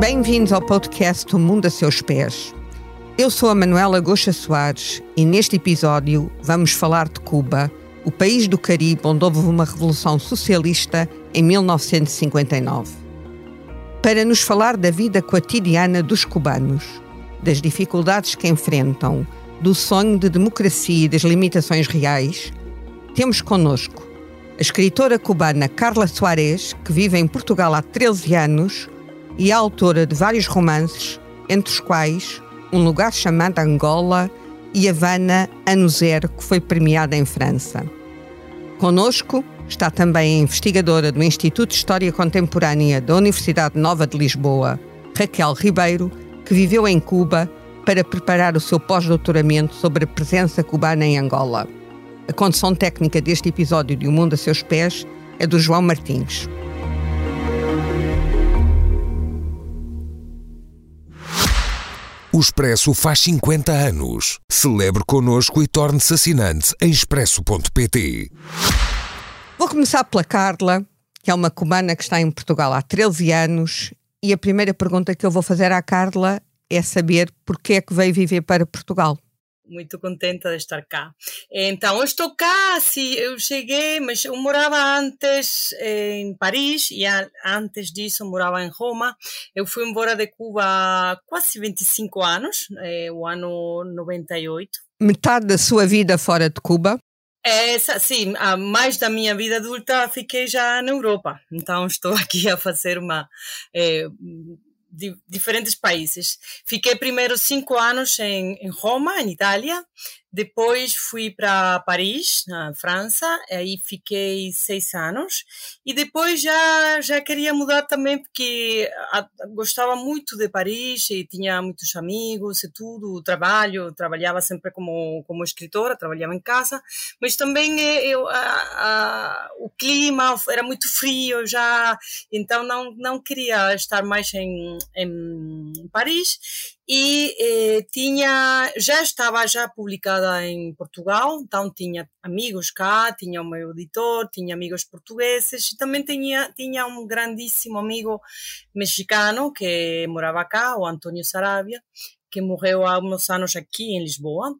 Bem-vindos ao podcast O Mundo a Seus Pés. Eu sou a Manuela Goxa Soares e neste episódio vamos falar de Cuba, o país do Caribe onde houve uma revolução socialista em 1959. Para nos falar da vida cotidiana dos cubanos, das dificuldades que enfrentam, do sonho de democracia e das limitações reais, temos connosco a escritora cubana Carla Soares, que vive em Portugal há 13 anos e autora de vários romances, entre os quais Um Lugar Chamado Angola e Havana Ano Zero, que foi premiada em França. Conosco está também a investigadora do Instituto de História Contemporânea da Universidade Nova de Lisboa, Raquel Ribeiro, que viveu em Cuba para preparar o seu pós-doutoramento sobre a presença cubana em Angola. A condução técnica deste episódio de O Mundo a Seus Pés é do João Martins. O Expresso faz 50 anos. Celebre connosco e torne-se assinante em expresso.pt. Vou começar pela Carla, que é uma cubana que está em Portugal há 13 anos, e a primeira pergunta que eu vou fazer à Carla é saber porquê é que veio viver para Portugal muito contente de estar cá. Então, eu estou cá, sim, eu cheguei, mas eu morava antes em Paris e antes disso morava em Roma. Eu fui embora de Cuba há quase 25 anos, é, o ano 98. Metade da sua vida fora de Cuba? É, sim, a mais da minha vida adulta fiquei já na Europa. Então estou aqui a fazer uma é, de diferentes países. Fiquei primeiro cinco anos em, em Roma, em Itália, depois fui para Paris, na França, aí fiquei seis anos. E depois já, já queria mudar também, porque gostava muito de Paris e tinha muitos amigos e tudo, trabalho, trabalhava sempre como, como escritora, trabalhava em casa, mas também eh, eu, a, a, o clima era muito frio já, então não, não queria estar mais em, em Paris e eh, tinha já estava já publicada em Portugal então tinha amigos cá tinha o meu editor tinha amigos portugueses e também tinha tinha um grandíssimo amigo mexicano que morava cá o Antônio Sarabia que morreu há uns anos aqui em Lisboa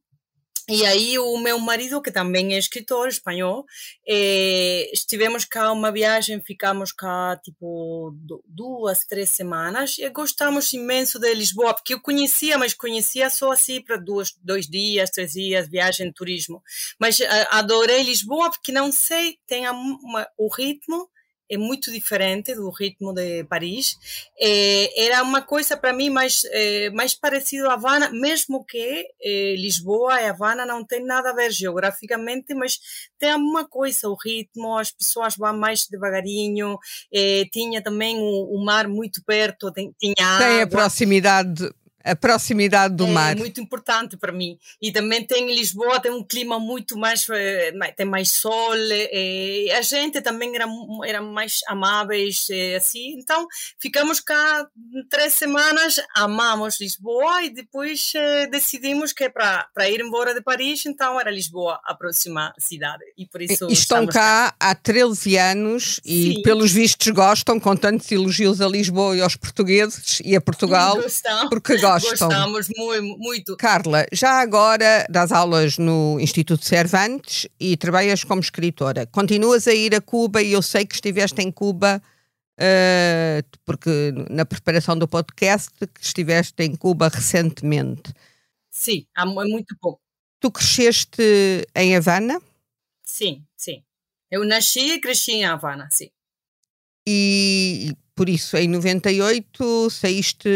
e aí o meu marido, que também é escritor espanhol, eh, estivemos cá uma viagem, ficamos cá tipo duas, três semanas e gostamos imenso de Lisboa, porque eu conhecia, mas conhecia só assim para dois, dois dias, três dias, viagem, turismo. Mas adorei Lisboa porque não sei, tem uma, o ritmo é muito diferente do ritmo de Paris. É, era uma coisa para mim mais é, mais parecido a Havana, mesmo que é, Lisboa e Havana não tem nada a ver geograficamente, mas tem uma coisa, o ritmo, as pessoas vão mais devagarinho. É, tinha também o, o, mar muito perto, tinha tem a proximidade a proximidade do é mar. É muito importante para mim. E também tem Lisboa, tem um clima muito mais, eh, tem mais sol, e eh, a gente também era, era mais amáveis, eh, assim. Então, ficamos cá três semanas, amamos Lisboa e depois decidimos que é para ir embora de Paris, então era Lisboa a próxima cidade. E por isso Estão cá, cá, há 13 anos e Sim. pelos vistos gostam, com tantos elogios a Lisboa e aos portugueses e a Portugal, porque gostam gostam. Gostamos muito, muito. Carla, já agora das aulas no Instituto Cervantes e trabalhas como escritora. Continuas a ir a Cuba e eu sei que estiveste em Cuba uh, porque na preparação do podcast que estiveste em Cuba recentemente. Sim, há muito pouco. Tu cresceste em Havana? Sim, sim. Eu nasci e cresci em Havana, sim. E por isso, em 98 saíste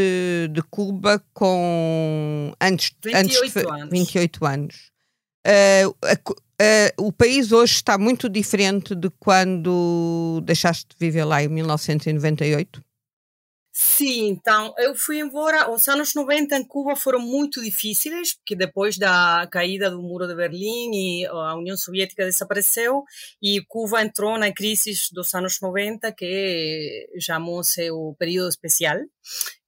de Cuba com antes, 28 antes de, anos. 28 anos. Uh, uh, uh, o país hoje está muito diferente de quando deixaste de viver lá em 1998? Sim, então eu fui embora. Os anos 90 em Cuba foram muito difíceis, porque depois da caída do Muro de Berlim e a União Soviética desapareceu e Cuba entrou na crise dos anos 90, que chamou-se o período especial.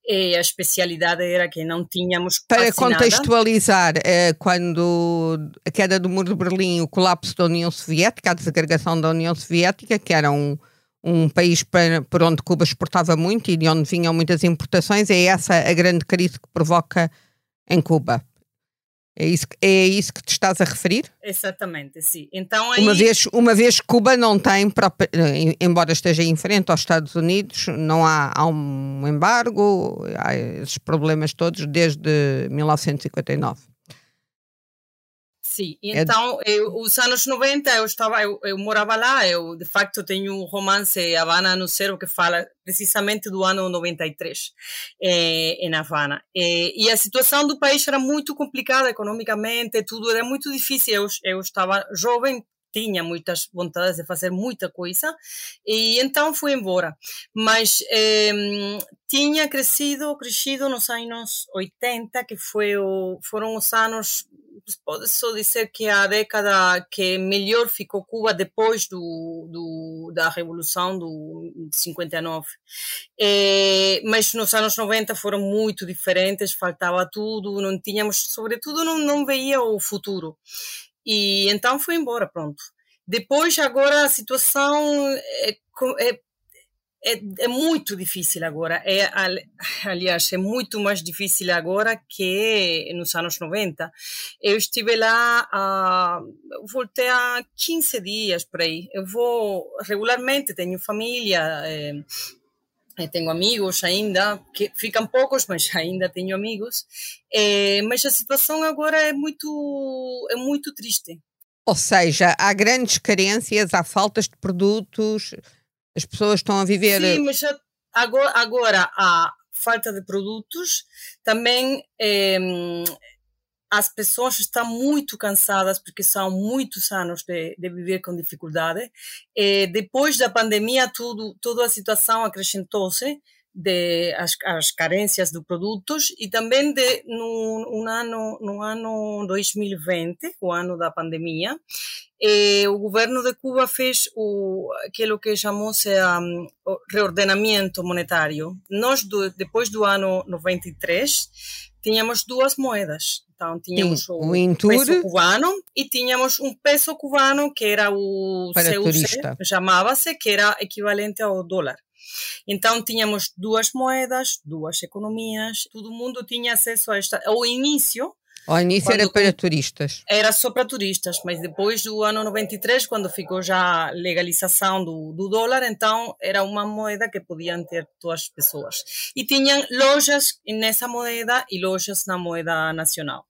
E a especialidade era que não tínhamos Para contextualizar, é, quando a queda do Muro de Berlim, o colapso da União Soviética, a desagregação da União Soviética, que era um um país para, por onde Cuba exportava muito e de onde vinham muitas importações, é essa a grande crise que provoca em Cuba. É isso, é isso que te estás a referir? Exatamente, sim. Então, aí... uma, vez, uma vez Cuba não tem, embora esteja em frente aos Estados Unidos, não há, há um embargo, há esses problemas todos desde 1959. Sim, então eu, os anos 90 eu estava, eu, eu, morava lá, eu de facto tenho um romance Havana no Céu que fala precisamente do ano 93 eh, em Havana. Eh, e a situação do país era muito complicada economicamente, tudo era muito difícil. Eu, eu estava jovem, tinha muitas vontades de fazer muita coisa e então fui embora. Mas eh, tinha crescido, crescido nos anos 80, que foi o, foram os anos pode só dizer que é a década que melhor ficou Cuba depois do, do da Revolução do 59. É, mas nos anos 90 foram muito diferentes, faltava tudo, não tínhamos, sobretudo, não, não veia o futuro. E então fui embora, pronto. Depois, agora, a situação é, é é, é, muito difícil agora. É, aliás, é muito mais difícil agora que nos anos 90. Eu estive lá, uh, voltei há 15 dias por aí. Eu vou regularmente, tenho família, é, tenho amigos ainda, que ficam poucos, mas ainda tenho amigos. É, mas a situação agora é muito, é muito triste. Ou seja, há grandes carências, há faltas de produtos, as pessoas estão a viver. Sim, mas agora, agora há falta de produtos, também eh, as pessoas estão muito cansadas porque são muitos anos de, de viver com dificuldade. Eh, depois da pandemia, tudo, toda a situação acrescentou-se de as, as carências de produtos e também de no, um ano no ano 2020 o ano da pandemia eh, o governo de Cuba fez o aquilo que chamou-se um, reordenamento monetário. Nós do, depois do ano 93 tínhamos duas moedas. Então tínhamos Sim, o, o peso cubano e tínhamos um peso cubano que era o CUC, chamava-se, que era equivalente ao dólar. Então tínhamos duas moedas, duas economias, todo mundo tinha acesso a esta. Ao início. Ao início era para turistas. Era só para turistas, mas depois do ano 93, quando ficou já a legalização do, do dólar, então era uma moeda que podiam ter todas as pessoas. E tinham lojas nessa moeda e lojas na moeda nacional.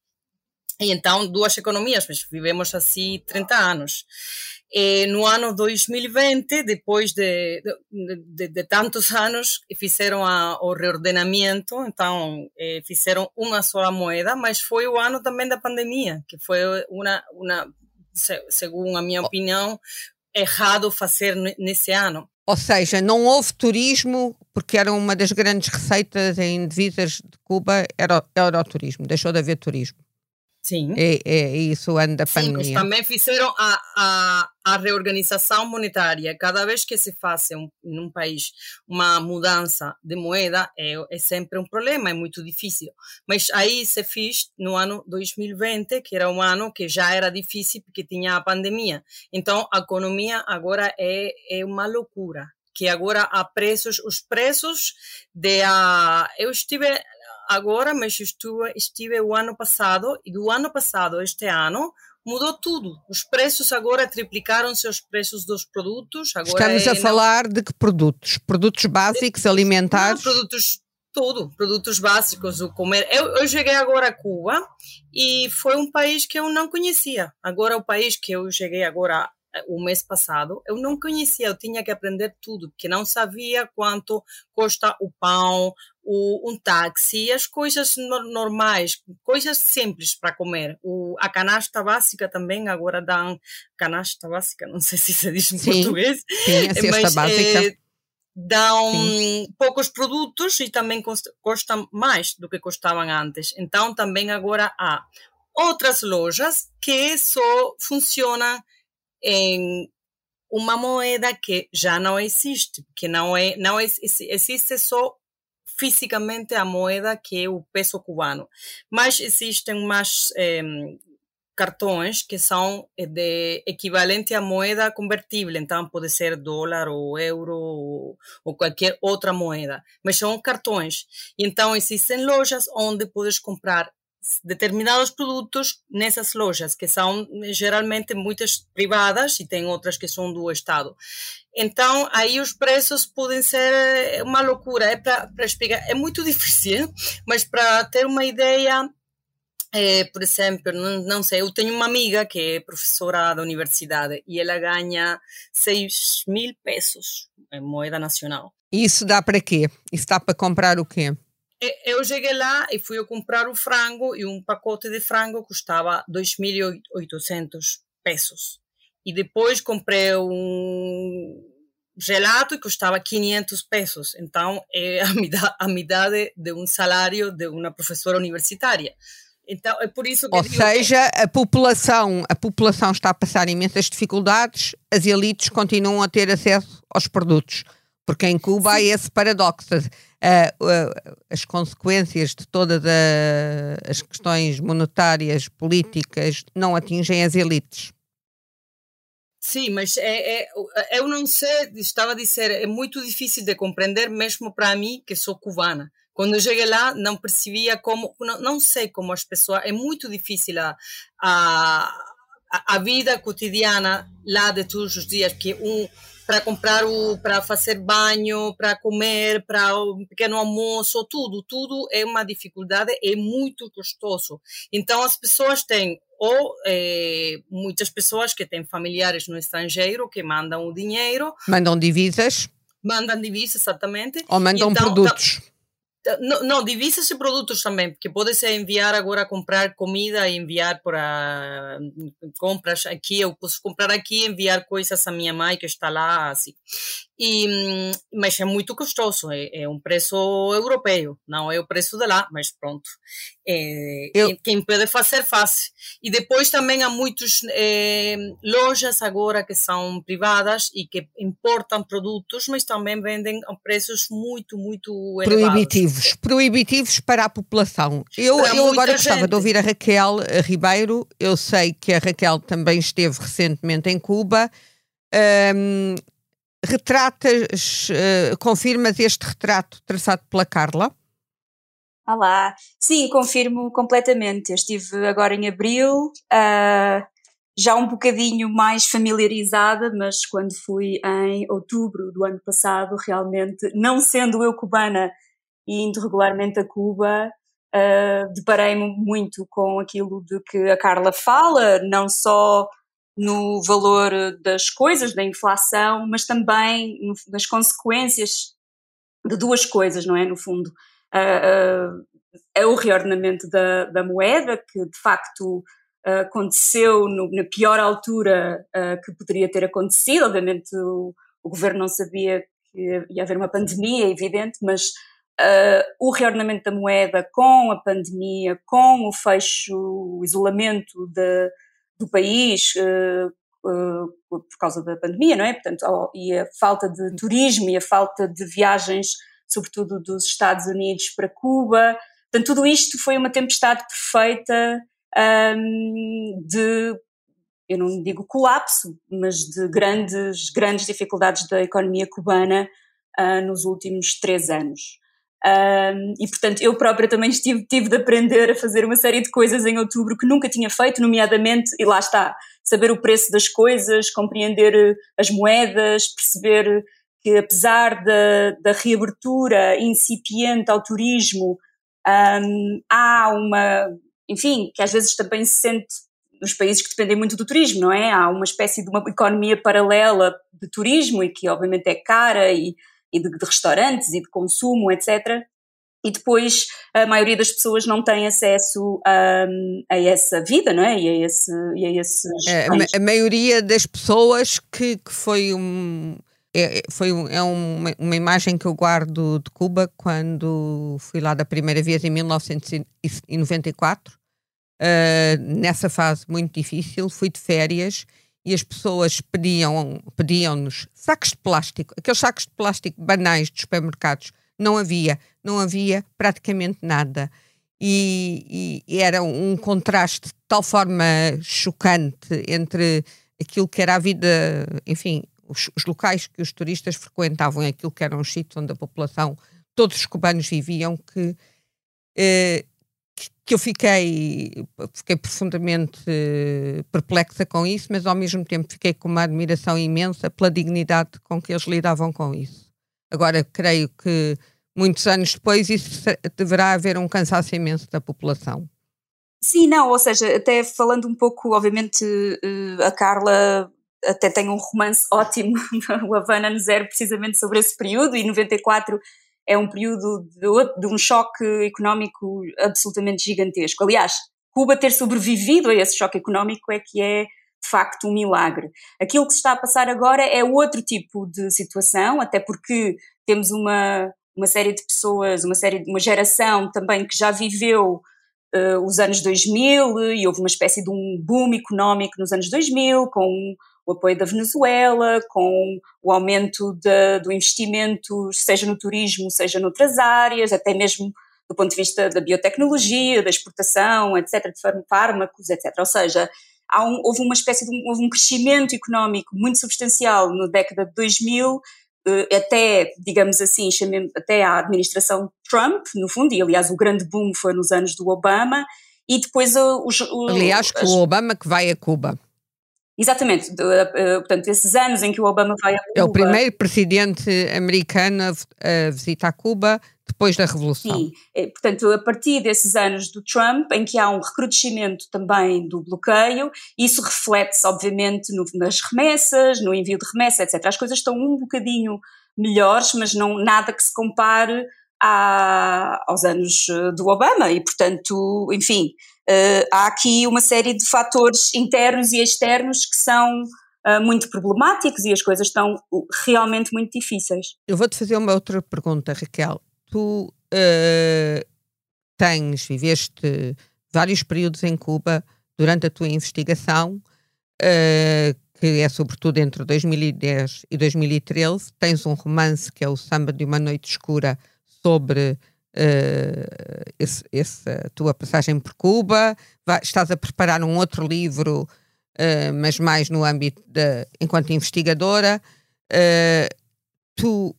E então, duas economias, mas vivemos assim 30 anos. E no ano 2020, depois de, de, de tantos anos, fizeram a, o reordenamento, então eh, fizeram uma só moeda, mas foi o ano também da pandemia, que foi uma, uma segundo a minha opinião, errado fazer nesse ano. Ou seja, não houve turismo, porque era uma das grandes receitas em divisas de Cuba, era, era o turismo, deixou de haver turismo. Sim. É, é isso ano da pandemia. Sim, também fizeram a, a, a, reorganização monetária. Cada vez que se faz um, num país uma mudança de moeda, é, é sempre um problema, é muito difícil. Mas aí se fez no ano 2020, que era um ano que já era difícil porque tinha a pandemia. Então, a economia agora é, é uma loucura que agora há preços, os preços de a eu estive agora, mas estive, estive o ano passado e do ano passado este ano mudou tudo. Os preços agora triplicaram-se os preços dos produtos. Agora Estamos é, a falar de que produtos? Produtos básicos, de, alimentares? Não, produtos tudo, produtos básicos, o comer. Eu, eu cheguei agora a Cuba e foi um país que eu não conhecia. Agora o país que eu cheguei agora o mês passado, eu não conhecia, eu tinha que aprender tudo, porque não sabia quanto custa o pão, o, um táxi, as coisas no, normais, coisas simples para comer. O, a canasta básica também, agora dão canasta básica, não sei se se diz em sim, português, sim, a cesta mas, básica. É, dão sim. poucos produtos e também custam mais do que custavam antes. Então também agora há outras lojas que só funcionam em uma moeda que já não existe, que não é, não é, existe só fisicamente a moeda que é o peso cubano, mas existem mais eh, cartões que são de equivalente à moeda convertível, então pode ser dólar ou euro ou, ou qualquer outra moeda, mas são cartões. E então existem lojas onde podes comprar determinados produtos nessas lojas, que são geralmente muitas privadas e tem outras que são do Estado. Então, aí os preços podem ser uma loucura. É para explicar, é muito difícil, mas para ter uma ideia, é, por exemplo, não, não, sei, eu tenho uma amiga que é professora da universidade e ela ganha 6 mil pesos em moeda nacional. Isso dá para quê? Isso dá para comprar o quê? Eu cheguei lá e fui comprar o frango e um pacote de frango custava 2.800 pesos. E depois comprei um gelato e custava 500 pesos. Então, é a metade de um salário de uma professora universitária. Então, é por isso que Ou seja, que... a população, a população está a passar imensas dificuldades, as elites continuam a ter acesso aos produtos. Porque em Cuba Sim. há esse paradoxo. Uh, uh, as consequências de todas as questões monetárias, políticas, não atingem as elites. Sim, mas é, é, eu não sei, estava a dizer, é muito difícil de compreender, mesmo para mim, que sou cubana. Quando cheguei lá, não percebia como, não, não sei como as pessoas, é muito difícil a, a, a vida cotidiana lá de todos os dias, que um para comprar o para fazer banho, para comer, para um pequeno almoço, tudo, tudo é uma dificuldade, é muito custoso. Então as pessoas têm ou é, muitas pessoas que têm familiares no estrangeiro que mandam o dinheiro, mandam divisas, mandam divisas exatamente, ou mandam então, produtos. Não, não, divisas e produtos também, porque pode-se enviar agora comprar comida e enviar para compras aqui, eu posso comprar aqui e enviar coisas à minha mãe que está lá, assim. E, mas é muito custoso, é, é, um preço europeu, não é o preço de lá, mas pronto. É, Eu... Quem pode fazer, faz. E depois também há muitas é, lojas agora que são privadas e que importam produtos, mas também vendem a preços muito, muito elevados. Proibitivos, proibitivos para a população. Eu, eu agora gostava de ouvir a Raquel Ribeiro, eu sei que a Raquel também esteve recentemente em Cuba. Um, retratas, uh, confirmas este retrato traçado pela Carla? Olá, sim, confirmo completamente. Eu estive agora em abril, uh, já um bocadinho mais familiarizada, mas quando fui em outubro do ano passado, realmente, não sendo eu cubana e indo regularmente a Cuba, uh, deparei-me muito com aquilo de que a Carla fala, não só no valor das coisas, da inflação, mas também nas consequências de duas coisas, não é? No fundo, uh, uh, é o reordenamento da, da, moeda, que de facto aconteceu no, na pior altura que poderia ter acontecido. Obviamente, o, o, governo não sabia que ia haver uma pandemia, é evidente, mas o reordenamento da moeda com a pandemia, com o fecho, o isolamento de do país uh, uh, por causa da pandemia, não é? Portanto, oh, e a falta de turismo e a falta de viagens, sobretudo dos Estados Unidos para Cuba. Portanto, tudo isto foi uma tempestade perfeita um, de, eu não digo colapso, mas de grandes, grandes dificuldades da economia cubana uh, nos últimos três anos. Um, e portanto eu própria também estive, tive de aprender a fazer uma série de coisas em outubro que nunca tinha feito, nomeadamente, e lá está, saber o preço das coisas, compreender eh, as moedas, perceber que apesar da, da reabertura incipiente ao turismo, um, há uma, enfim, que às vezes também se sente nos países que dependem muito do turismo, não é? Há uma espécie de uma economia paralela de turismo e que obviamente é cara e e de, de restaurantes e de consumo, etc. E depois a maioria das pessoas não tem acesso a, a essa vida, não é? E a, esse, e a esses. É, a, maioria das pessoas que, que foi um. É, é foi é uma, uma imagem que eu guardo de Cuba quando fui lá da primeira vez em 1994. Uh, ah, nessa fase muito difícil, fui de férias e as pessoas pediam, pediam-nos sacos de plástico, aqueles sacos de plástico banais dos supermercados. Não havia, não havia praticamente nada. e, e, era um contraste de tal forma chocante entre aquilo que era a vida, enfim, os, os locais que os turistas frequentavam e aquilo que eram os sítios onde a população, todos os cubanos viviam, que, eh, que eu fiquei, fiquei profundamente eh, perplexa com isso, mas ao mesmo tempo fiquei com uma admiração imensa pela dignidade com que eles lidavam com isso. Agora, creio que muitos anos depois, isso deverá haver um cansaço imenso da população. Sim, não, ou seja, até falando um pouco, obviamente, eh, a Carla até tem um romance ótimo, o Havana no Zero, precisamente sobre esse período, e 94 é um período de, de um choque económico absolutamente gigantesco. Aliás, Cuba ter sobrevivido a esse choque económico é que é de facto um milagre. Aquilo que se está a passar agora é outro tipo de situação, até porque temos uma, uma série de pessoas, uma série uma geração também que já viveu uh, os anos 2000 e houve uma espécie de um boom económico nos anos 2000 com o apoio da Venezuela, com o aumento de, do investimento, seja no turismo, seja noutras áreas, até mesmo do ponto de vista da biotecnologia, da exportação, etc., de fármacos, etc. Ou seja, um, houve uma espécie de um, houve um crescimento económico muito substancial na década de 2000, eh, até, digamos assim, até a administração Trump, no fundo, e aliás o grande boom foi nos anos do Obama, e depois os... Aliás, que o Obama que vai a Cuba. Exatamente, uh, portanto, esses anos em que o Obama vai a Cuba. É o primeiro presidente americano a, visitar Cuba depois da Revolução. Sim, é, portanto, a partir desses anos do Trump, em que há um recrudescimento também do bloqueio, isso reflete-se, obviamente, no, nas remessas, no envio de remessas, etc. As coisas estão um bocadinho melhores, mas não nada que se compare a, aos anos eh, do Obama, e, portanto, enfim uh, há aqui uma série de fatores internos e externos que são uh, muito problemáticos e as coisas estão realmente muito difíceis. Eu vou-te fazer uma outra pergunta, Raquel. Tu uh, tens, viveste vários períodos em Cuba durante a tua investigação, que é sobretudo entre 2010 e 2013. Tens um romance que é o Samba de uma Noite Escura sobre uh, esse, essa tua passagem por Cuba, vai, estás a preparar um outro livro, uh, mas mais no âmbito de, enquanto investigadora. Uh, tu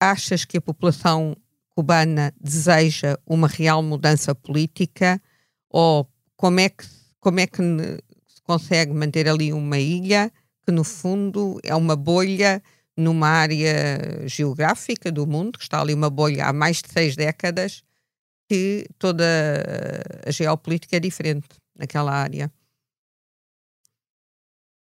achas que a população cubana deseja uma real mudança política ou como é que como é que se consegue manter ali uma ilha que no fundo é uma bolha numa área geográfica do mundo, que está ali uma bolha há mais de seis décadas, que toda a geopolítica é diferente naquela área.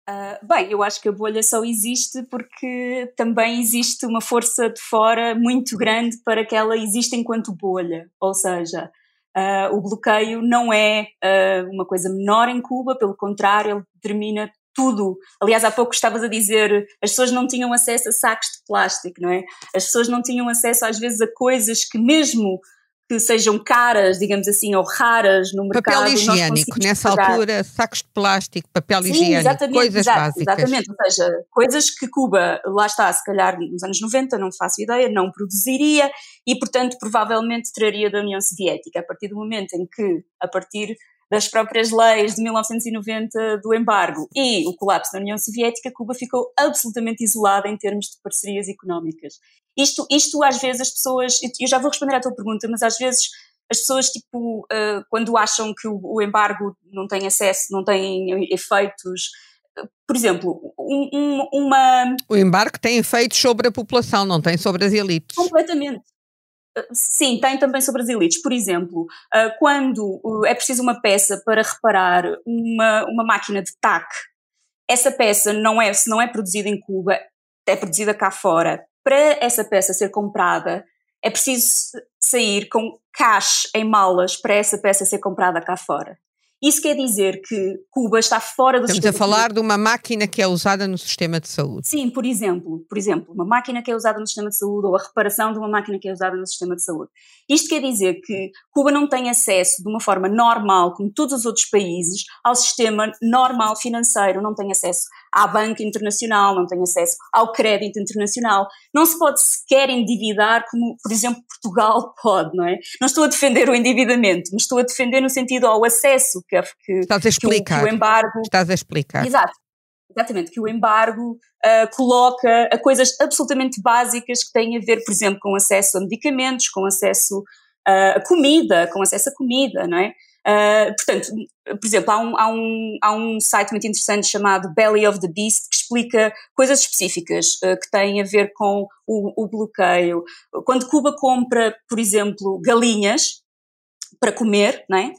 Uh, bem, eu acho que a bolha só existe porque também existe uma força de fora muito grande para que ela exista enquanto bolha. Ou seja, uh, o bloqueio não é uh, uma coisa menor em Cuba, pelo contrário, ele determina tudo. Aliás, há pouco estavas a dizer, as pessoas não tinham acesso a sacos de plástico, não é? As pessoas não tinham acesso às vezes a coisas que mesmo que sejam caras, digamos assim, ou raras no mercado. Papel higiênico, nessa pagar. altura, sacos de plástico, papel Sim, higiênico, coisas exato, básicas. Exatamente, ou seja, coisas que Cuba, lá está, se calhar nos anos 90, não faço ideia, não produziria e, portanto, provavelmente traria da União Soviética. A partir do momento em que, a partir das próprias leis de 1990 do embargo e o colapso da União Soviética, Cuba ficou absolutamente isolada em termos de parcerias económicas. Isto, isto às vezes as pessoas, eu já vou responder à tua pergunta, mas às vezes as pessoas, tipo, uh, quando acham que o, embargo não tem acesso, não tem efeitos, por exemplo, um, um, uma... O embargo tem efeitos sobre a população, não tem sobre as elites. Completamente. Sim, tem também sobre as elites. Por exemplo, ah, quando é preciso uma peça para reparar uma, uma máquina de TAC, essa peça não é, se não é produzida em Cuba, é produzida cá fora. Para essa peça ser comprada, é preciso sair com cash em malas para essa peça ser comprada cá fora. Isso quer dizer que Cuba está fora do Estamos sistema. Estamos a falar de uma máquina que é usada no sistema de saúde. Sim, por exemplo, por exemplo, uma máquina que é usada no sistema de saúde ou a reparação de uma máquina que é usada no sistema de saúde. Isto quer dizer que Cuba não tem acesso de uma forma normal, como todos os outros países, ao sistema normal financeiro, não tem acesso à banca internacional, não tem acesso ao crédito internacional, não se pode sequer endividar como, por exemplo, Portugal pode, não é? Não estou a defender o endividamento, mas estou a defender no sentido ao acesso que, que, Estás a explicar. que, o, que o embargo... Estás a explicar. Exato. Exatamente, que o embargo uh, coloca a coisas absolutamente básicas que têm a ver, por exemplo, com acesso a medicamentos, com acesso uh, a comida, com acesso a comida, não é? Uh, portanto, por exemplo, há um, há, um, há um site muito interessante chamado Belly of the Beast que explica coisas específicas uh, que têm a ver com o, o, bloqueio. Quando Cuba compra, por exemplo, galinhas para comer, não?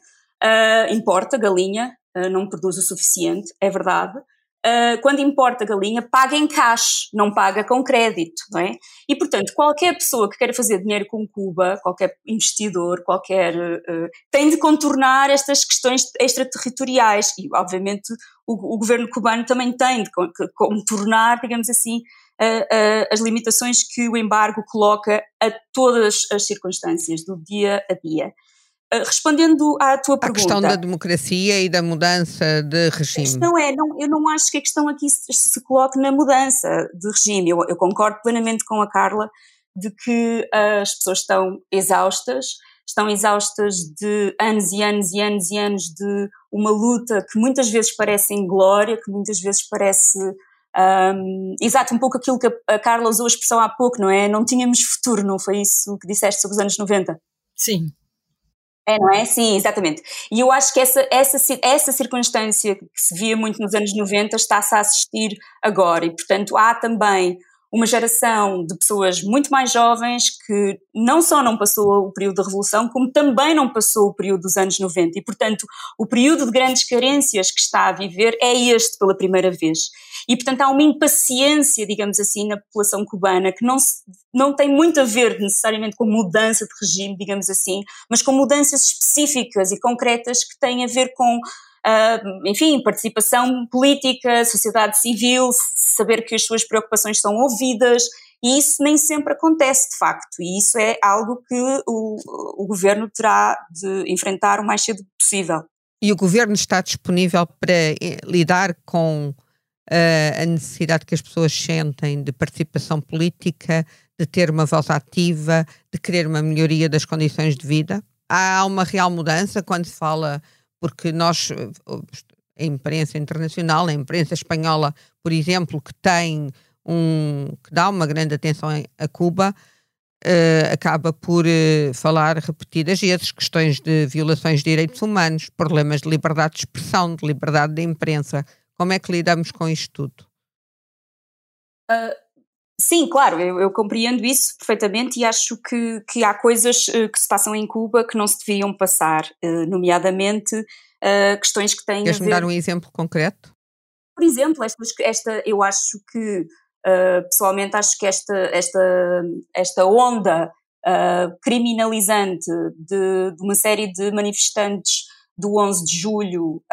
Uh, importa galinha, não produz o suficiente, é verdade uh, quando importa galinha, paga em cash, não paga com crédito, não é? E, portanto, qualquer pessoa que queira fazer dinheiro com Cuba, qualquer investidor, qualquer, uh, tem de contornar estas questões extraterritoriais e, obviamente, o, o governo cubano também tem de contornar, digamos assim, uh, as limitações que o embargo coloca a todas as circunstâncias do dia a dia. Ah, respondendo à tua pergunta. A questão da democracia e da mudança de regime. A questão é, não, eu não acho que a questão aqui se, se coloque na mudança de regime. Eu, eu, concordo plenamente com a Carla de que as pessoas estão exaustas, estão exaustas de anos e anos e anos e anos de uma luta que muitas vezes parece em glória, que muitas vezes parece. Um, exato, um pouco aquilo que a, a Carla usou a expressão há pouco, não é? Não tínhamos futuro, não foi isso que disseste sobre os anos 90? Sim, é, não é? Sim, exatamente. E eu acho que essa, essa, essa circunstância que se via muito nos anos 90 está-se a assistir agora e, portanto, há também uma geração de pessoas muito mais jovens que não só não passou o período da Revolução, como também não passou o período dos anos 90. E, portanto, o período de grandes carências que está a viver é este pela primeira vez. E, portanto, há uma impaciência, digamos assim, na população cubana que não, se, não tem muito a ver necessariamente com mudança de regime, digamos assim, mas com mudanças específicas e concretas que têm a ver com Uh, enfim, participação política, sociedade civil, saber que as suas preocupações são ouvidas, e isso nem sempre acontece de facto, e isso é algo que o, o governo terá de enfrentar o mais cedo possível. E o governo está disponível para eh, lidar com uh, a necessidade que as pessoas sentem de participação política, de ter uma voz ativa, de querer uma melhoria das condições de vida? Há uma real mudança quando se fala, porque nós, a imprensa internacional, a imprensa espanhola, por exemplo, que tem um, que dá uma grande atenção a Cuba, uh, acaba por uh, falar repetidas vezes questões de violações de direitos humanos, problemas de liberdade de expressão, de liberdade de imprensa. Como é que lidamos com isto tudo? Uh, sim, claro, eu, eu, compreendo isso perfeitamente e acho que, que há coisas uh, que se passam em Cuba que não se deviam passar, uh, nomeadamente questões que têm Queres-me dar um exemplo concreto? Por exemplo, esta, esta eu acho que, pessoalmente, acho que esta, esta, esta onda criminalizante de, de uma série de manifestantes do 11 de julho,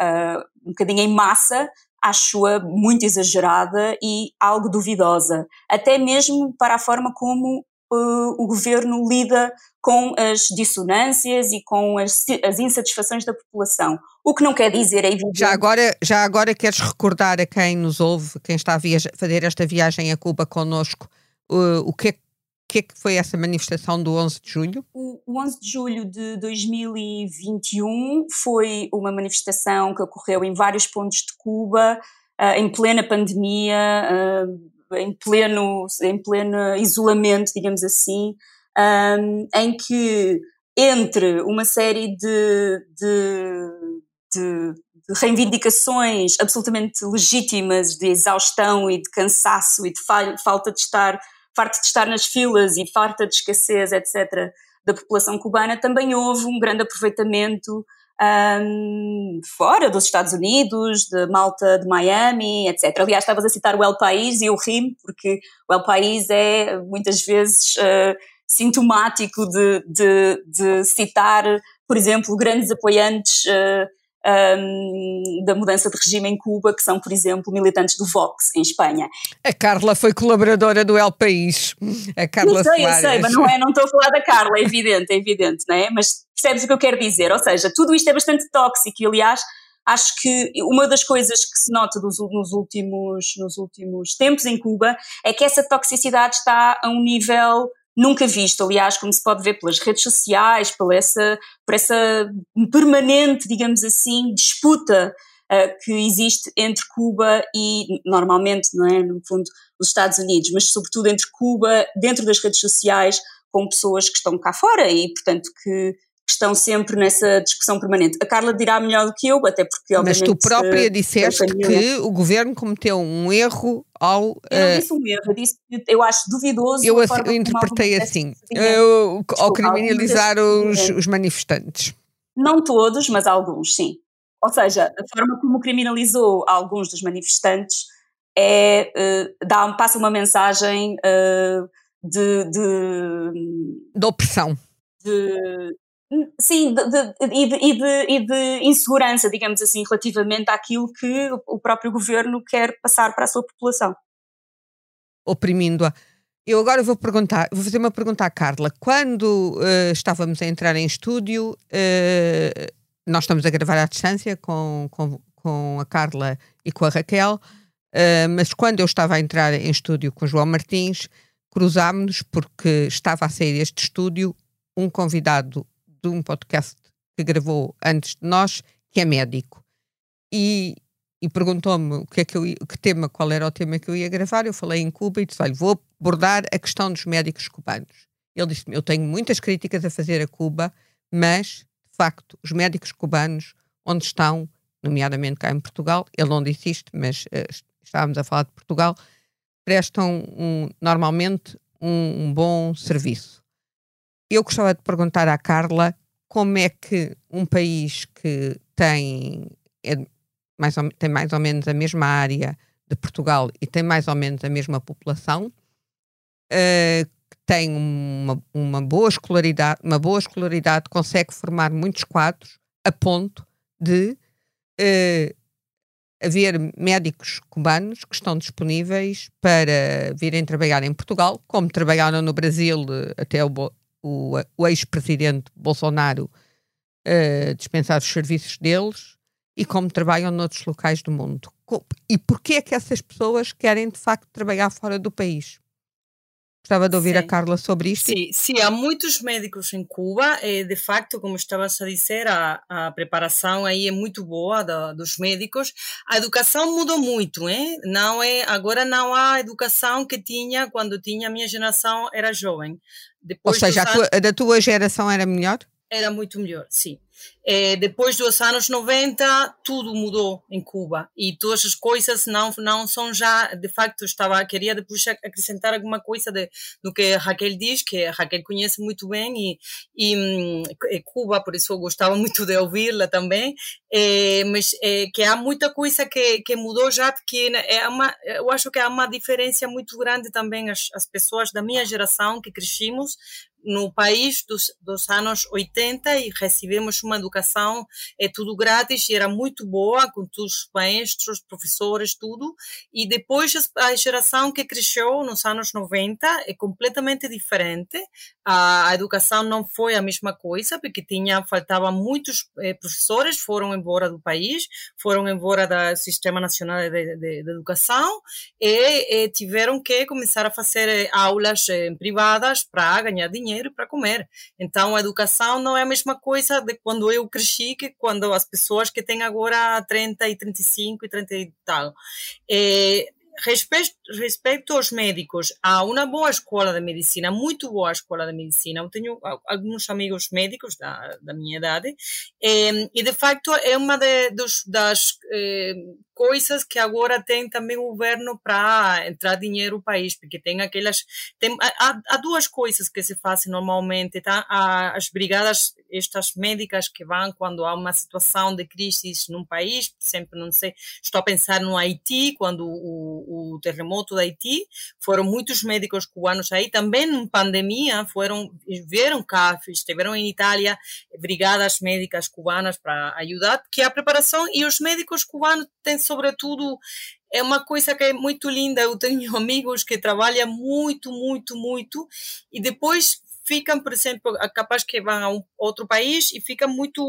um bocadinho em massa, acho-a muito exagerada e algo duvidosa, até mesmo para a forma como uh, o governo lida com as dissonâncias e com as, as, insatisfações da população. O que não quer dizer, é evidente. Já agora, já agora queres recordar a quem nos ouve, quem está a fazer esta viagem a Cuba connosco, uh, o que é que é que foi essa manifestação do 11 de julho? O, 11 de julho de 2021 foi uma manifestação que ocorreu em vários pontos de Cuba, uh, em plena pandemia, uh, em, pleno, em pleno isolamento, digamos assim, um, em que entre uma série de, de, de de reivindicações absolutamente legítimas de exaustão e de cansaço e de falta de estar farta de estar nas filas e farta de escassez, etc., da população cubana, também houve um grande aproveitamento um, fora dos Estados Unidos, de Malta, de Miami, etc. Aliás, estavas a citar o El País e eu rimo, porque o El País é muitas vezes uh, sintomático de, de, de, citar, por exemplo, grandes apoiantes uh, um, da mudança de regime em Cuba, que são, por exemplo, militantes do Vox em Espanha. A Carla foi colaboradora do El País. A Carla eu sei, Soares. eu sei, mas não, é, não estou a falar da Carla, é evidente, é evidente, não é? Mas percebes o que eu quero dizer? Ou seja, tudo isto é bastante tóxico e, aliás, acho que uma das coisas que se nota dos, nos, últimos, nos últimos tempos em Cuba é que essa toxicidade está a um nível nunca visto, aliás, como se pode ver pelas redes sociais, por essa, por essa permanente, digamos assim, disputa uh, que existe entre Cuba e, normalmente, não é, no fundo, os Estados Unidos, mas sobretudo entre Cuba, dentro das redes sociais, com pessoas que estão cá fora e, portanto, que estão sempre nessa discussão permanente. A Carla dirá melhor do que eu, até porque obviamente... Mas tu própria eh, disseste que o governo cometeu um erro ao... Eu não eh, disse um erro, eu disse que eu acho duvidoso... Eu, assim, eu interpretei assim, eu, ao criminalizar os, os manifestantes. Não todos, mas alguns, sim. Ou seja, a forma como criminalizou alguns dos manifestantes é, uh, dá, passa uma mensagem uh, de, de... De opressão. De, Sim, de, de, e, de, e, de, insegurança, digamos assim, relativamente àquilo que o próprio governo quer passar para a sua população. Oprimindo-a. Eu agora vou perguntar, vou fazer uma pergunta à Carla. Quando uh, estávamos a entrar em estúdio, uh, nós estamos a gravar à distância com, com, com a Carla e com a Raquel, uh, mas quando eu estava a entrar em estúdio com o João Martins, cruzámos-nos porque estava a sair este estúdio um convidado de um podcast que gravou antes de nós, que é médico. E, e perguntou-me o que é que eu que tema, qual era o tema que eu ia gravar. Eu falei em Cuba e disse: olha, vou abordar a questão dos médicos cubanos. Ele disse-me: eu tenho muitas críticas a fazer a Cuba, mas de facto os médicos cubanos, onde estão, nomeadamente cá em Portugal, ele não disse isto, mas uh, estávamos a falar de Portugal, prestam um, normalmente um, um bom serviço. Eu gostava de perguntar à Carla como é que um país que tem, é mais ou, tem mais ou menos a mesma área de Portugal e tem mais ou menos a mesma população, uh, tem uma, uma, boa escolaridade, uma boa escolaridade, consegue formar muitos quadros a ponto de uh, haver médicos cubanos que estão disponíveis para virem trabalhar em Portugal, como trabalharam no Brasil eh, até o, o, o ex-presidente Bolsonaro uh, dispensar os serviços deles e como trabalham noutros locais do mundo. E porquê é que essas pessoas querem de facto trabalhar fora do país? Gostava de ouvir sim. a Carla sobre isto. Sim, sim, há muitos médicos em Cuba. E, de facto, como estavas a dizer, a, a preparação aí é muito boa da, dos médicos. A educação mudou muito, hein? Não é, agora não há educação que tinha quando tinha a minha geração era jovem. Depois Ou seja, a, tua, a da tua geração era melhor? Era muito melhor, sim. É, depois dos anos 90, tudo mudou em Cuba e todas as coisas não não são já, de facto, estava queria depois acrescentar alguma coisa de, do que Raquel diz, que Raquel conhece muito bem e, e, e Cuba, por isso eu gostava muito de ouvi-la também, é, mas é, que há muita coisa que, que mudou já, porque é uma, eu acho que há uma diferença muito grande também as, as pessoas da minha geração que crescimos no país dos, dos, anos 80 e recebemos uma educação, é tudo grátis e era muito boa, com todos os maestros, professores, tudo. E depois a geração que cresceu nos anos 90 é completamente diferente. A, a educação não foi a mesma coisa, porque tinha, faltava muitos eh, professores, foram embora do país, foram embora do Sistema Nacional de, de, de Educação e, e, tiveram que começar a fazer eh, aulas eh, privadas para ganhar dinheiro dinheiro para comer. Então, a educação não é a mesma coisa de quando eu cresci que quando as pessoas que têm agora 30 e 35 e 30 e tal. É, respeito, respeito aos médicos, há uma boa escola de medicina, muito boa escola de medicina. Eu tenho alguns amigos médicos da, da minha idade, e, e de facto é uma de, dos, das eh, coisas que agora tem também o governo para entrar dinheiro no país, porque tem aquelas. Tem, há, há duas coisas que se fazem normalmente, tá? Há as brigadas, estas médicas que vão quando há uma situação de crise num país, sempre, não sei, estou a pensar no Haiti, quando o, o terremoto da Haiti, foram muitos médicos cubanos aí, também em pandemia, foram, vieram cá, estiveram em Itália, brigadas médicas cubanas para ajudar, que a preparação, e os médicos cubanos têm sobretudo, é uma coisa que é muito linda. Eu tenho amigos que trabalham muito, muito, muito e depois ficam, por exemplo, capaz que vão a um outro país e ficam muito.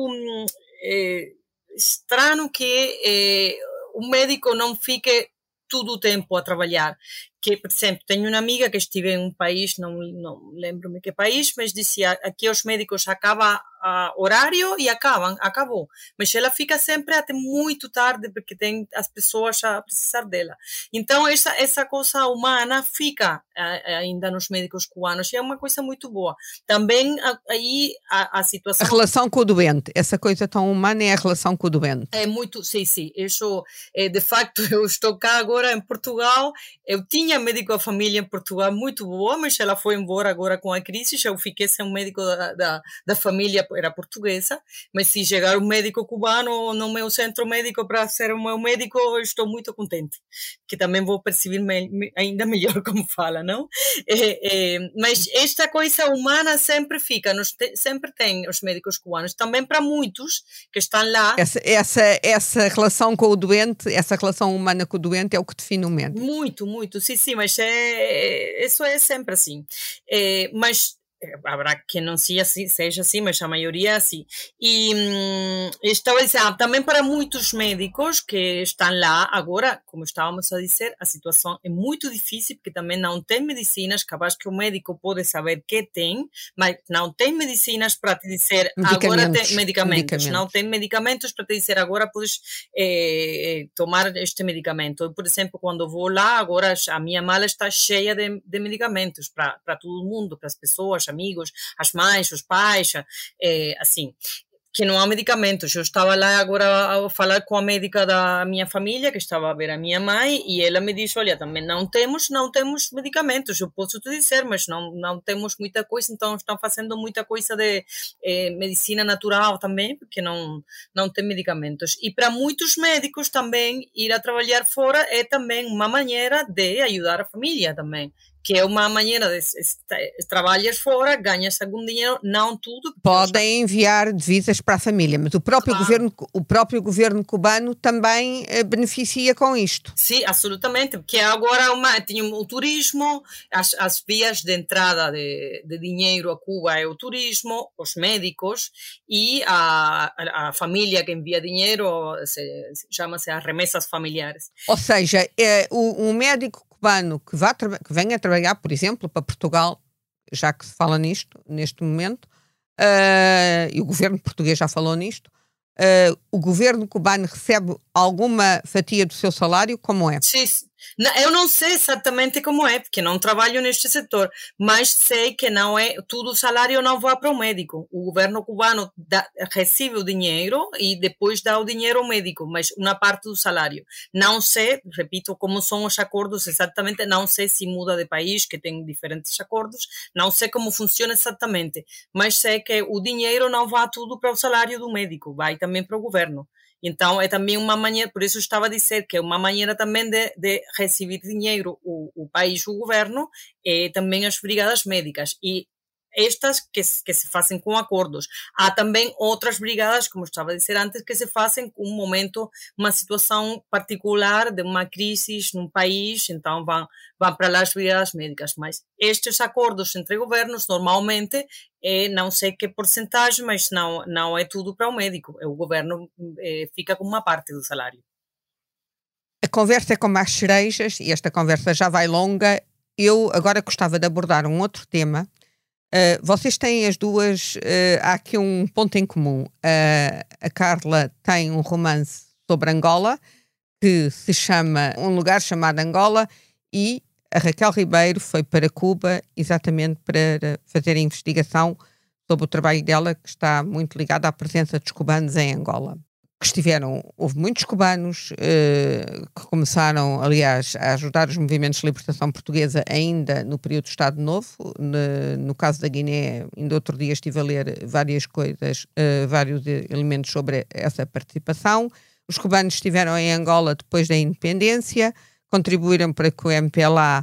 É, estranho que eh, o médico não fique todo o tempo a trabalhar. Que, por exemplo, tenho uma amiga que estive em um país, não, não lembro-me que país, mas dizia aqui os médicos acabam a horário e acabam, acabou. Mas ela fica sempre até muito tarde porque tem as pessoas a precisar dela. Então essa essa coisa humana fica ainda nos médicos cubanos e é uma coisa muito boa. Também aí a, a situação a relação com o doente, essa coisa tão humana é a relação com o doente. É muito, sim, sim. Isso, é, de facto, eu estou cá agora em Portugal. Eu tinha tinha médico da família em Portugal muito boa, mas ela foi embora agora com a crise. Eu fiquei sem um médico da, da, da família, era portuguesa. Mas se chegar um médico cubano no meu centro médico para ser o meu médico, estou muito contente. Que também vou perceber me, ainda melhor como fala, não? É, é, mas esta coisa humana sempre fica, nos te, sempre tem os médicos cubanos. Também para muitos que estão lá. Essa, essa, essa relação com o doente, essa relação humana com o doente é o que define o médico. Muito, muito. Sim, sim, mas é, isso é sempre assim. É, mas habrá quem não seja assim, seja assim, mas a maioria é assim. E hum, estava dizendo, ah, também para muitos médicos que estão lá agora, como estávamos a dizer, a situação é muito difícil porque também não tem medicinas, capaz que o médico pode saber que tem, mas não tem medicinas para te dizer agora tem medicamentos, medicamentos, não tem medicamentos para te dizer agora podes eh, tomar este medicamento. Eu, por exemplo, quando vou lá, agora a minha mala está cheia de, de medicamentos para todo mundo, para as pessoas, amigos, as mães, os pais, é, assim que não há medicamentos. Eu estava lá agora a falar com a médica da minha família, que estava a ver a minha mãe, e ela me disse: Olha, também não temos, não temos medicamentos. Eu posso te dizer, mas não, não temos muita coisa, então estão fazendo muita coisa de eh, medicina natural também, porque não, não tem medicamentos. E para muitos médicos também, ir a trabalhar fora é também uma maneira de ajudar a família também que é uma maneira de trabalhas fora, ganhas algum dinheiro, não tudo. Podem enviar divisas para a família, mas o próprio, claro. governo, o próprio governo cubano também eh, beneficia com isto. Sim, absolutamente, porque agora uma, tem o turismo, as, as vias de entrada de, de dinheiro a Cuba é o turismo, os médicos e a, a, a família que envia dinheiro, chama-se as remessas familiares. Ou seja, é, o, o médico cubano que, vá que venha trabalhar, por exemplo, para Portugal, já que se fala nisto, neste momento, uh, e o governo português já falou nisto, uh, o governo cubano recebe alguma fatia do seu salário? Como é? Sim, eu não sei exatamente como é, porque não trabalho neste setor, mas sei que não é tudo o salário não vai para o médico. O governo cubano dá, recebe o dinheiro e depois dá o dinheiro ao médico, mas uma parte do salário. Não sei, repito, como são os acordos exatamente, não sei se muda de país, que tem diferentes acordos, não sei como funciona exatamente, mas sei que o dinheiro não vai tudo para o salário do médico, vai também para o governo. Então, é também uma maneira, por isso estava a dizer que é uma maneira também de, de receber dinheiro o, o país, o governo, e também as brigadas médicas. E estas que, que se fazem com acordos. Há também outras brigadas, como estava a dizer antes, que se fazem com um momento, uma situação particular de uma crise num país, então vão, vão para lá as brigadas médicas. Mas estes acordos entre governos, normalmente, é não sei que porcentagem, mas não, não é tudo para o médico. O governo é, fica com uma parte do salário. A conversa é como as cerejas, e esta conversa já vai longa. Eu agora gostava de abordar um outro tema Uh, vocês têm as duas, uh, há aqui um ponto em comum. Uh, a Carla tem um romance sobre Angola, que se chama Um Lugar Chamado Angola, e a Raquel Ribeiro foi para Cuba exatamente para fazer a investigação sobre o trabalho dela, que está muito ligado à presença dos cubanos em Angola que estiveram, houve muitos cubanos uh, que começaram, aliás, a ajudar os movimentos de libertação portuguesa ainda no período do Estado Novo. No, no caso da Guiné, ainda outro dia estive a ler várias coisas, uh, vários elementos sobre essa participação. Os cubanos estiveram em Angola depois da independência, contribuíram para que o MPLA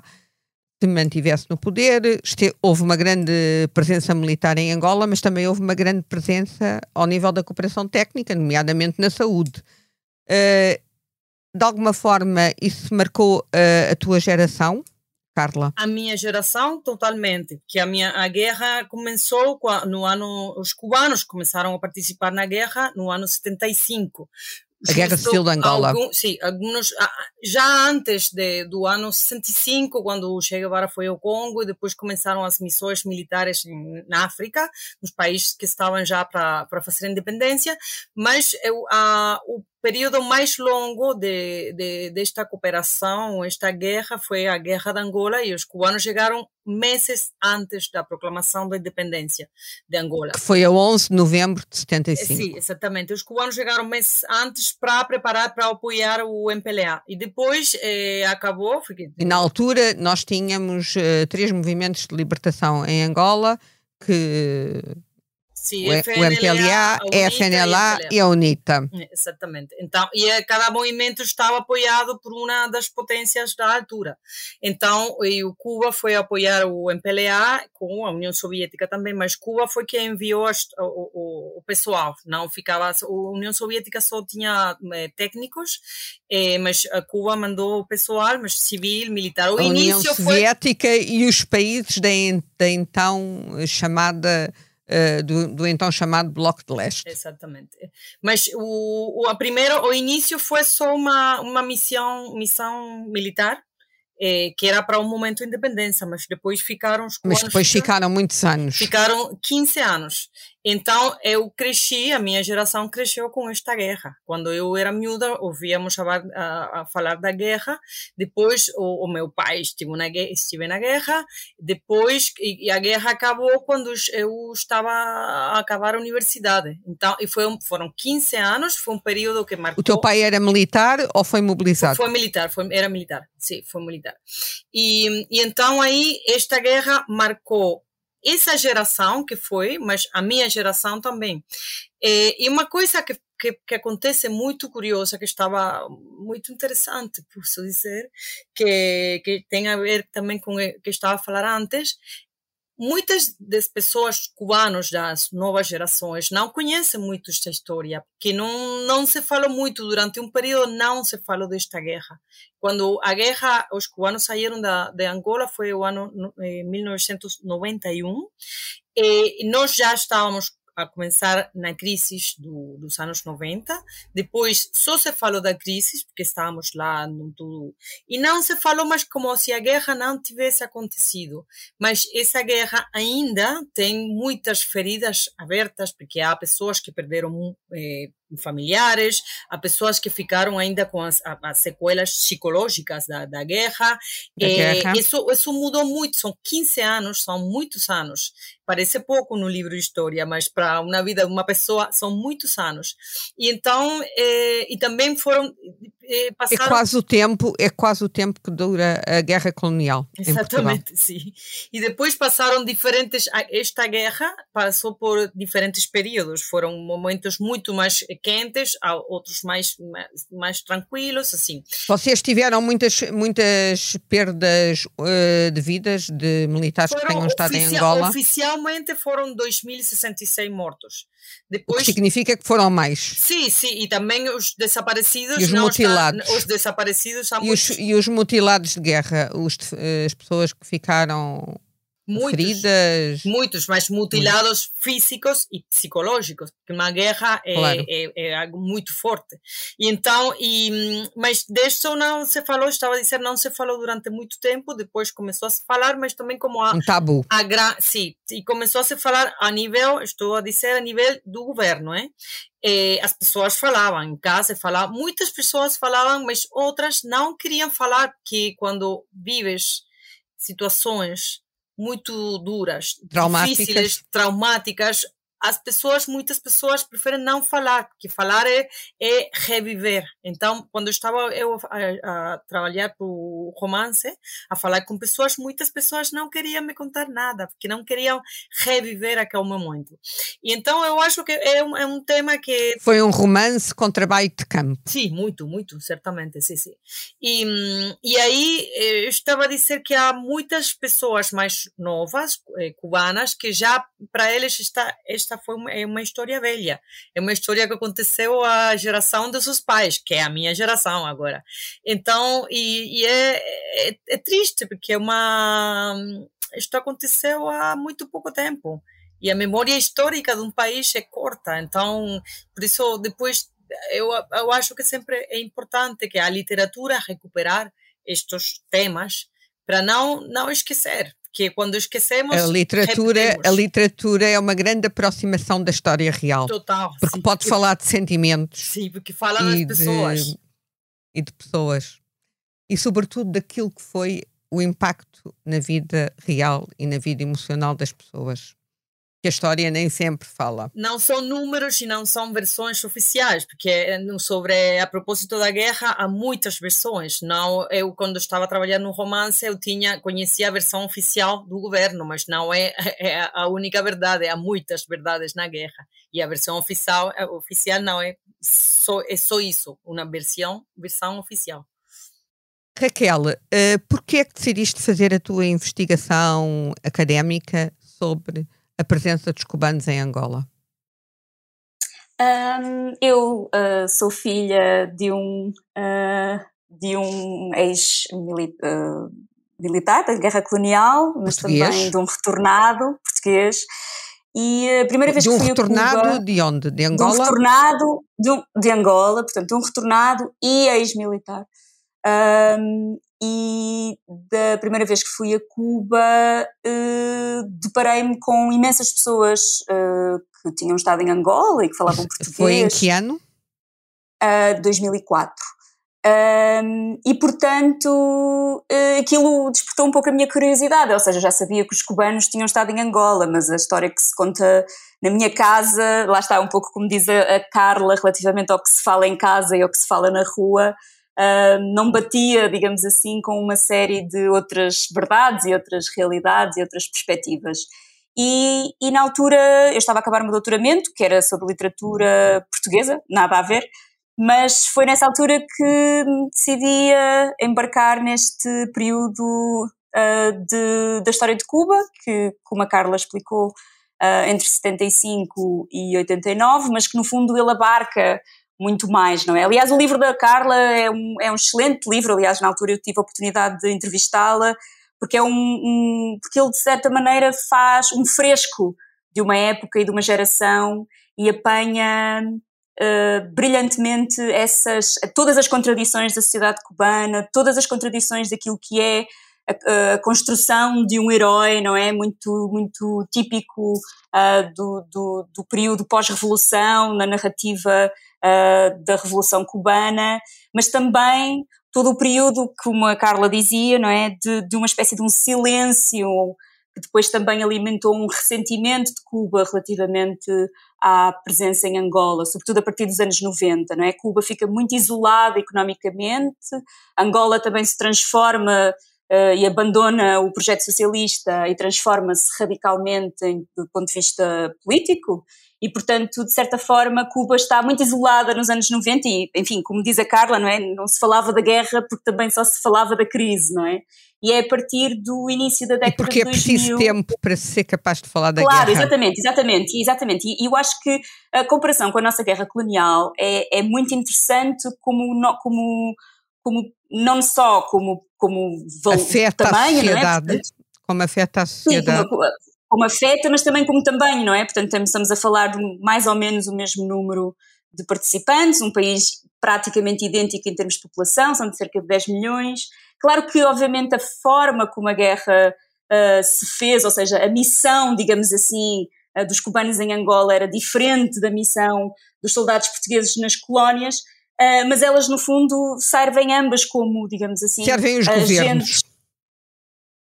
se mantivesse no poder. Este, houve uma grande presença militar em Angola, mas também houve uma grande presença ao nível da cooperação técnica, nomeadamente na saúde. Uh, de alguma forma, isso marcou uh, a tua geração, Carla? A minha geração, totalmente. Que a minha a guerra começou no ano. Os cubanos começaram a participar na guerra no ano 75. A Guerra Civil de Angola. Algum, sim, alguns, já antes de, do ano 65, quando o Che Guevara foi ao Congo, e depois começaram as missões militares na África, nos países que estavam já para fazer independência, mas eu, a, o período mais longo de, de, desta cooperação, esta guerra, foi a Guerra de Angola e os cubanos chegaram meses antes da proclamação da independência de Angola. Que foi a 11 de novembro de 75. Sim, exatamente. Os cubanos chegaram meses antes para preparar, para apoiar o MPLA. E depois eh, acabou. E na altura nós tínhamos uh, três movimentos de libertação em Angola que Sim, o, FNLA, o MPLA, a FNLA e a UNITA. Exatamente. Então, e cada movimento estava apoiado por uma das potências da altura. Então, e o Cuba foi apoiar o MPLA com a União Soviética também, mas Cuba foi quem enviou as, o, o, o, pessoal. Não ficava, a União Soviética só tinha é, técnicos, é, mas a Cuba mandou o pessoal, mas civil, militar. O a União Soviética foi... e os países da, da então chamada Uh, do, do, então chamado Bloco de Leste. Exatamente. Mas o, o, a primeira, o início foi só uma, uma missão, missão militar, eh, que era para um momento de independência, mas depois ficaram os Mas depois ficaram muitos anos. Ficaram 15 anos. Então eu cresci, a minha geração cresceu com esta guerra. Quando eu era miúda, ouvíamos a, a, a falar da guerra. Depois o, o, meu pai estive na, estive na guerra. Depois e, e, a guerra acabou quando eu estava a acabar a universidade. Então e foi foram 15 anos. Foi um período que marcou. O teu pai era militar ou foi mobilizado? Foi, foi militar, foi, era militar. Sim, foi militar. E, e então aí esta guerra marcou essa geração que foi, mas a minha geração também. É, e uma coisa que, que, que, acontece muito curiosa, que estava muito interessante, por isso dizer, que, que tem a ver também com o que estava a falar antes, muitas das pessoas cubanas das novas gerações não conhecem muito esta história, porque não, não se falou muito, durante um período não se falou desta guerra. Quando a guerra, os cubanos saíram da, de Angola, foi o ano eh, 1991, e nós já estávamos a começar na crise do, dos anos 90. Depois só se falou da crise, porque estávamos lá no tudo. E não se falou mais como se a guerra não tivesse acontecido. Mas essa guerra ainda tem muitas feridas abertas, porque há pessoas que perderam eh, familiares, há pessoas que ficaram ainda com as, as sequelas psicológicas da, da guerra. Da é, guerra. Isso, isso mudou muito, são 15 anos, são muitos anos. Parece pouco no livro de história, mas para uma vida de uma pessoa são muitos anos. E então, é, e também foram é, passaram... É quase o tempo, é quase o tempo que dura a guerra colonial. Exatamente, sim. E depois passaram diferentes, esta guerra passou por diferentes períodos, foram momentos muito mais quentes, outros mais, mais, mais tranquilos, assim. Vocês tiveram muitas, muitas perdas uh, de vidas de militares foram que tenham estado em Angola? Oficialmente foram 2.066 mortos. Depois, o que significa que foram mais. Sim, sim, e também os desaparecidos. E os mutilados. Está, os desaparecidos e os, e os mutilados de guerra, os, as pessoas que ficaram Muitos, feridas. Muitos, mas mutilados físicos e psicológicos, porque uma guerra é, claro. é, é, algo muito forte. E então, e, mas disso não se falou, estava a dizer, não se falou durante muito tempo, depois começou a se falar, mas também como a. Um tabu. A, a, sim, e começou a se falar a nível, estou a dizer, a nível do governo, é? As pessoas falavam em casa, falavam, muitas pessoas falavam, mas outras não queriam falar, que quando vives situações muito duras, traumáticas. difíceis, traumáticas, as pessoas, muitas pessoas preferem não falar, porque falar é, é reviver. Então, quando eu estava eu a, a trabalhar para o romance, a falar com pessoas, muitas pessoas não queriam me contar nada, porque não queriam reviver aquele momento. E então eu acho que é um, é um tema que... Foi um romance com trabalho de campo. Sim, muito, muito, certamente, sim, sim. E, e aí eh, eu estava a dizer que há muitas pessoas mais novas, eh, cubanas, que já para eles está, está esta foi uma, é uma história velha. É uma história que aconteceu à geração dos seus pais, que é a minha geração agora. Então, e, e é, é, é, triste, porque é uma. Isto aconteceu há muito pouco tempo. E a memória histórica de um país é curta. Então, por isso, depois, eu, eu acho que sempre é importante que a literatura recuperar estes temas para não, não esquecer que quando esquecemos. A literatura, a literatura é uma grande aproximação da história real. Total. Porque sim, pode porque, falar de sentimentos. Sim, porque fala das pessoas. De, e de pessoas. E, sobretudo, daquilo que foi o impacto na vida real e na vida emocional das pessoas que a história nem sempre fala. Não são números e não são versões oficiais, porque eh, sobre a propósito da guerra há muitas versões. Não, eu quando estava trabalhando no romance eu tinha conhecia a versão oficial do governo, mas não é, é a única verdade. Há muitas verdades na guerra e a versão oficial oficial não é só é só isso, uma versão versão oficial. Raquel, uh, por que é que decidiste fazer a tua investigação académica sobre a presença dos cubanos em Angola? Um, eu uh, sou filha de um, uh, de um ex-militar uh, da guerra colonial, mas português. também de um retornado português. E a primeira vez de um que fui retornado a Cuba, de onde? De Angola? De um retornado de, um, de Angola, portanto, de um retornado e ex-militar. Um, e da primeira vez que fui a Cuba uh, deparei-me com imensas pessoas uh, que tinham estado em Angola e que falavam português. Foi em que ano? Uh, 2004. Um, e portanto uh, aquilo despertou um pouco a minha curiosidade, ou seja, já sabia que os cubanos tinham estado em Angola, mas a história que se conta na minha casa, lá está um pouco como diz a Carla, relativamente ao que se fala em casa e ao que se fala na rua, uh, não batia, digamos assim, com uma série de outras verdades e outras realidades e outras perspectivas. E, e, na altura eu estava a acabar o meu doutoramento, que era sobre literatura portuguesa, nada a ver, mas foi nessa altura que decidi embarcar neste período uh, de, da história de Cuba, que, como a Carla explicou, uh, entre 75 e 89, mas que no fundo ele abarca muito mais, não é? Aliás, o livro da Carla é um, é um excelente livro, aliás, na altura eu tive a oportunidade de entrevistá-la, porque é um, um, porque ele de certa maneira faz um fresco de uma época e de uma geração e apanha uh, brilhantemente essas todas as contradições da sociedade cubana, todas as contradições daquilo que é a, a construção de um herói, não é? Muito, muito típico uh, do, do, do período pós-revolução, na narrativa uh, da Revolução Cubana, mas também todo o período, como a Carla dizia, não é, de, de uma espécie de um silêncio que depois também alimentou um ressentimento de Cuba relativamente à presença em Angola, sobretudo a partir dos anos 90, não é? Cuba fica muito isolada economicamente, Angola também se transforma uh, e abandona o projeto socialista e transforma-se radicalmente em, do ponto de vista político, e, portanto, de certa forma, Cuba está muito isolada nos anos 90 e, enfim, como diz a Carla, não é? Não se falava da guerra porque também só se falava da crise, não é? E é a partir do início da década de 2000... porque é preciso tempo para ser capaz de falar da claro, guerra. Claro, exatamente, exatamente, exatamente. E eu acho que a comparação com a nossa guerra colonial é, é muito interessante como, como, como não só como, como afeta tamanho, a sociedade, não é? como afeta a sociedade. Sim, como, como afeta, mas também como também, não é? Portanto, estamos a falar de mais ou menos o mesmo número de participantes, um país praticamente idêntico em termos de população, são de cerca de 10 milhões. Claro que, obviamente, a forma como a guerra uh, se fez, ou seja, a missão, digamos assim, uh, dos cubanos em Angola era diferente da missão dos soldados portugueses nas colónias, uh, mas elas, no fundo, servem ambas como, digamos assim, servem os agentes. governos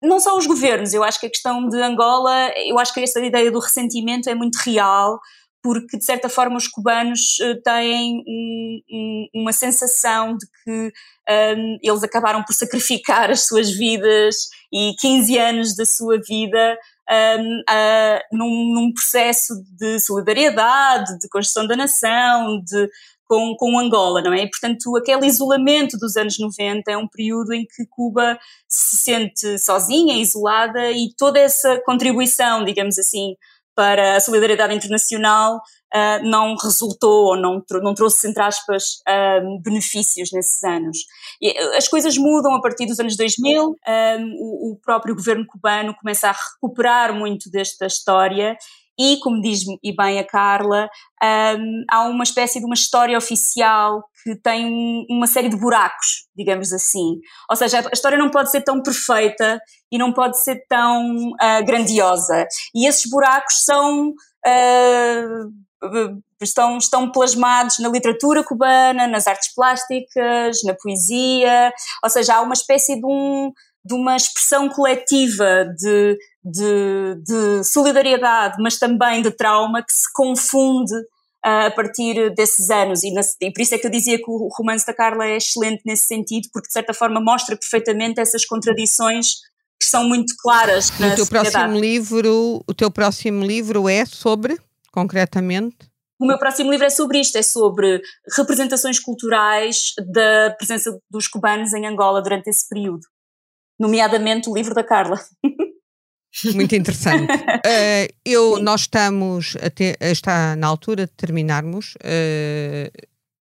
não só os governos, eu acho que a questão de Angola, eu acho que essa ideia do ressentimento é muito real, porque de certa forma os cubanos uh, têm um, um, uma sensação de que um, eles acabaram por sacrificar as suas vidas e 15 anos da sua vida uh, num, num, processo de solidariedade, de construção da nação, de, com, com Angola, não é? E, portanto, aquele isolamento dos anos 90 é um período em que Cuba se sente sozinha, isolada e toda essa contribuição, digamos assim, para a solidariedade internacional uh, não resultou ou não, não trouxe, entre aspas, uh, benefícios nesses anos. E as coisas mudam a partir dos anos 2000, um, o, o próprio governo cubano começa a recuperar muito desta história e, como diz e bem a Carla, um, há uma espécie de uma história oficial que tem uma série de buracos, digamos assim. Ou seja, a história não pode ser tão perfeita e não pode ser tão uh, grandiosa. E esses buracos são. Uh, estão, estão plasmados na literatura cubana, nas artes plásticas, na poesia, ou seja, há uma espécie de, um, de uma expressão coletiva de, de, de solidariedade, mas também de trauma que se confunde uh, a partir desses anos. E, na, e, por isso é que eu dizia que o romance da Carla é excelente nesse sentido, porque de certa forma mostra perfeitamente essas contradições que são muito claras. O teu próximo livro, o teu próximo livro é sobre, concretamente? O meu próximo livro é sobre isto, é sobre representações culturais da presença dos cubanos em Angola durante esse período, nomeadamente o livro da Carla. Muito interessante. Uh, eu, nós estamos, até, está na altura de terminarmos. Uh,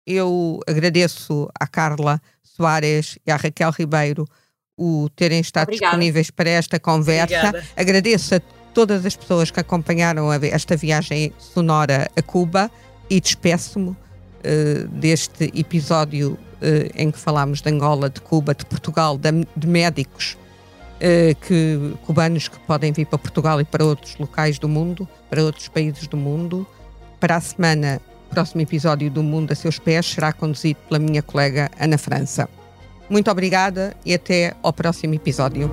eu agradeço à Carla Soares e à Raquel Ribeiro o terem estado Obrigada. disponíveis para esta conversa. Obrigada. Agradeço a todas as pessoas que acompanharam esta viagem sonora a Cuba e despeço-me uh, deste episódio em que falámos de Angola, de Cuba, de Portugal, de, de médicos uh, que, cubanos que podem vir para Portugal e para outros locais do mundo, para outros países do mundo. Para a semana, o próximo episódio do Mundo a Seus Pés será conduzido pela minha colega Ana França. Muito obrigada e até ao próximo episódio.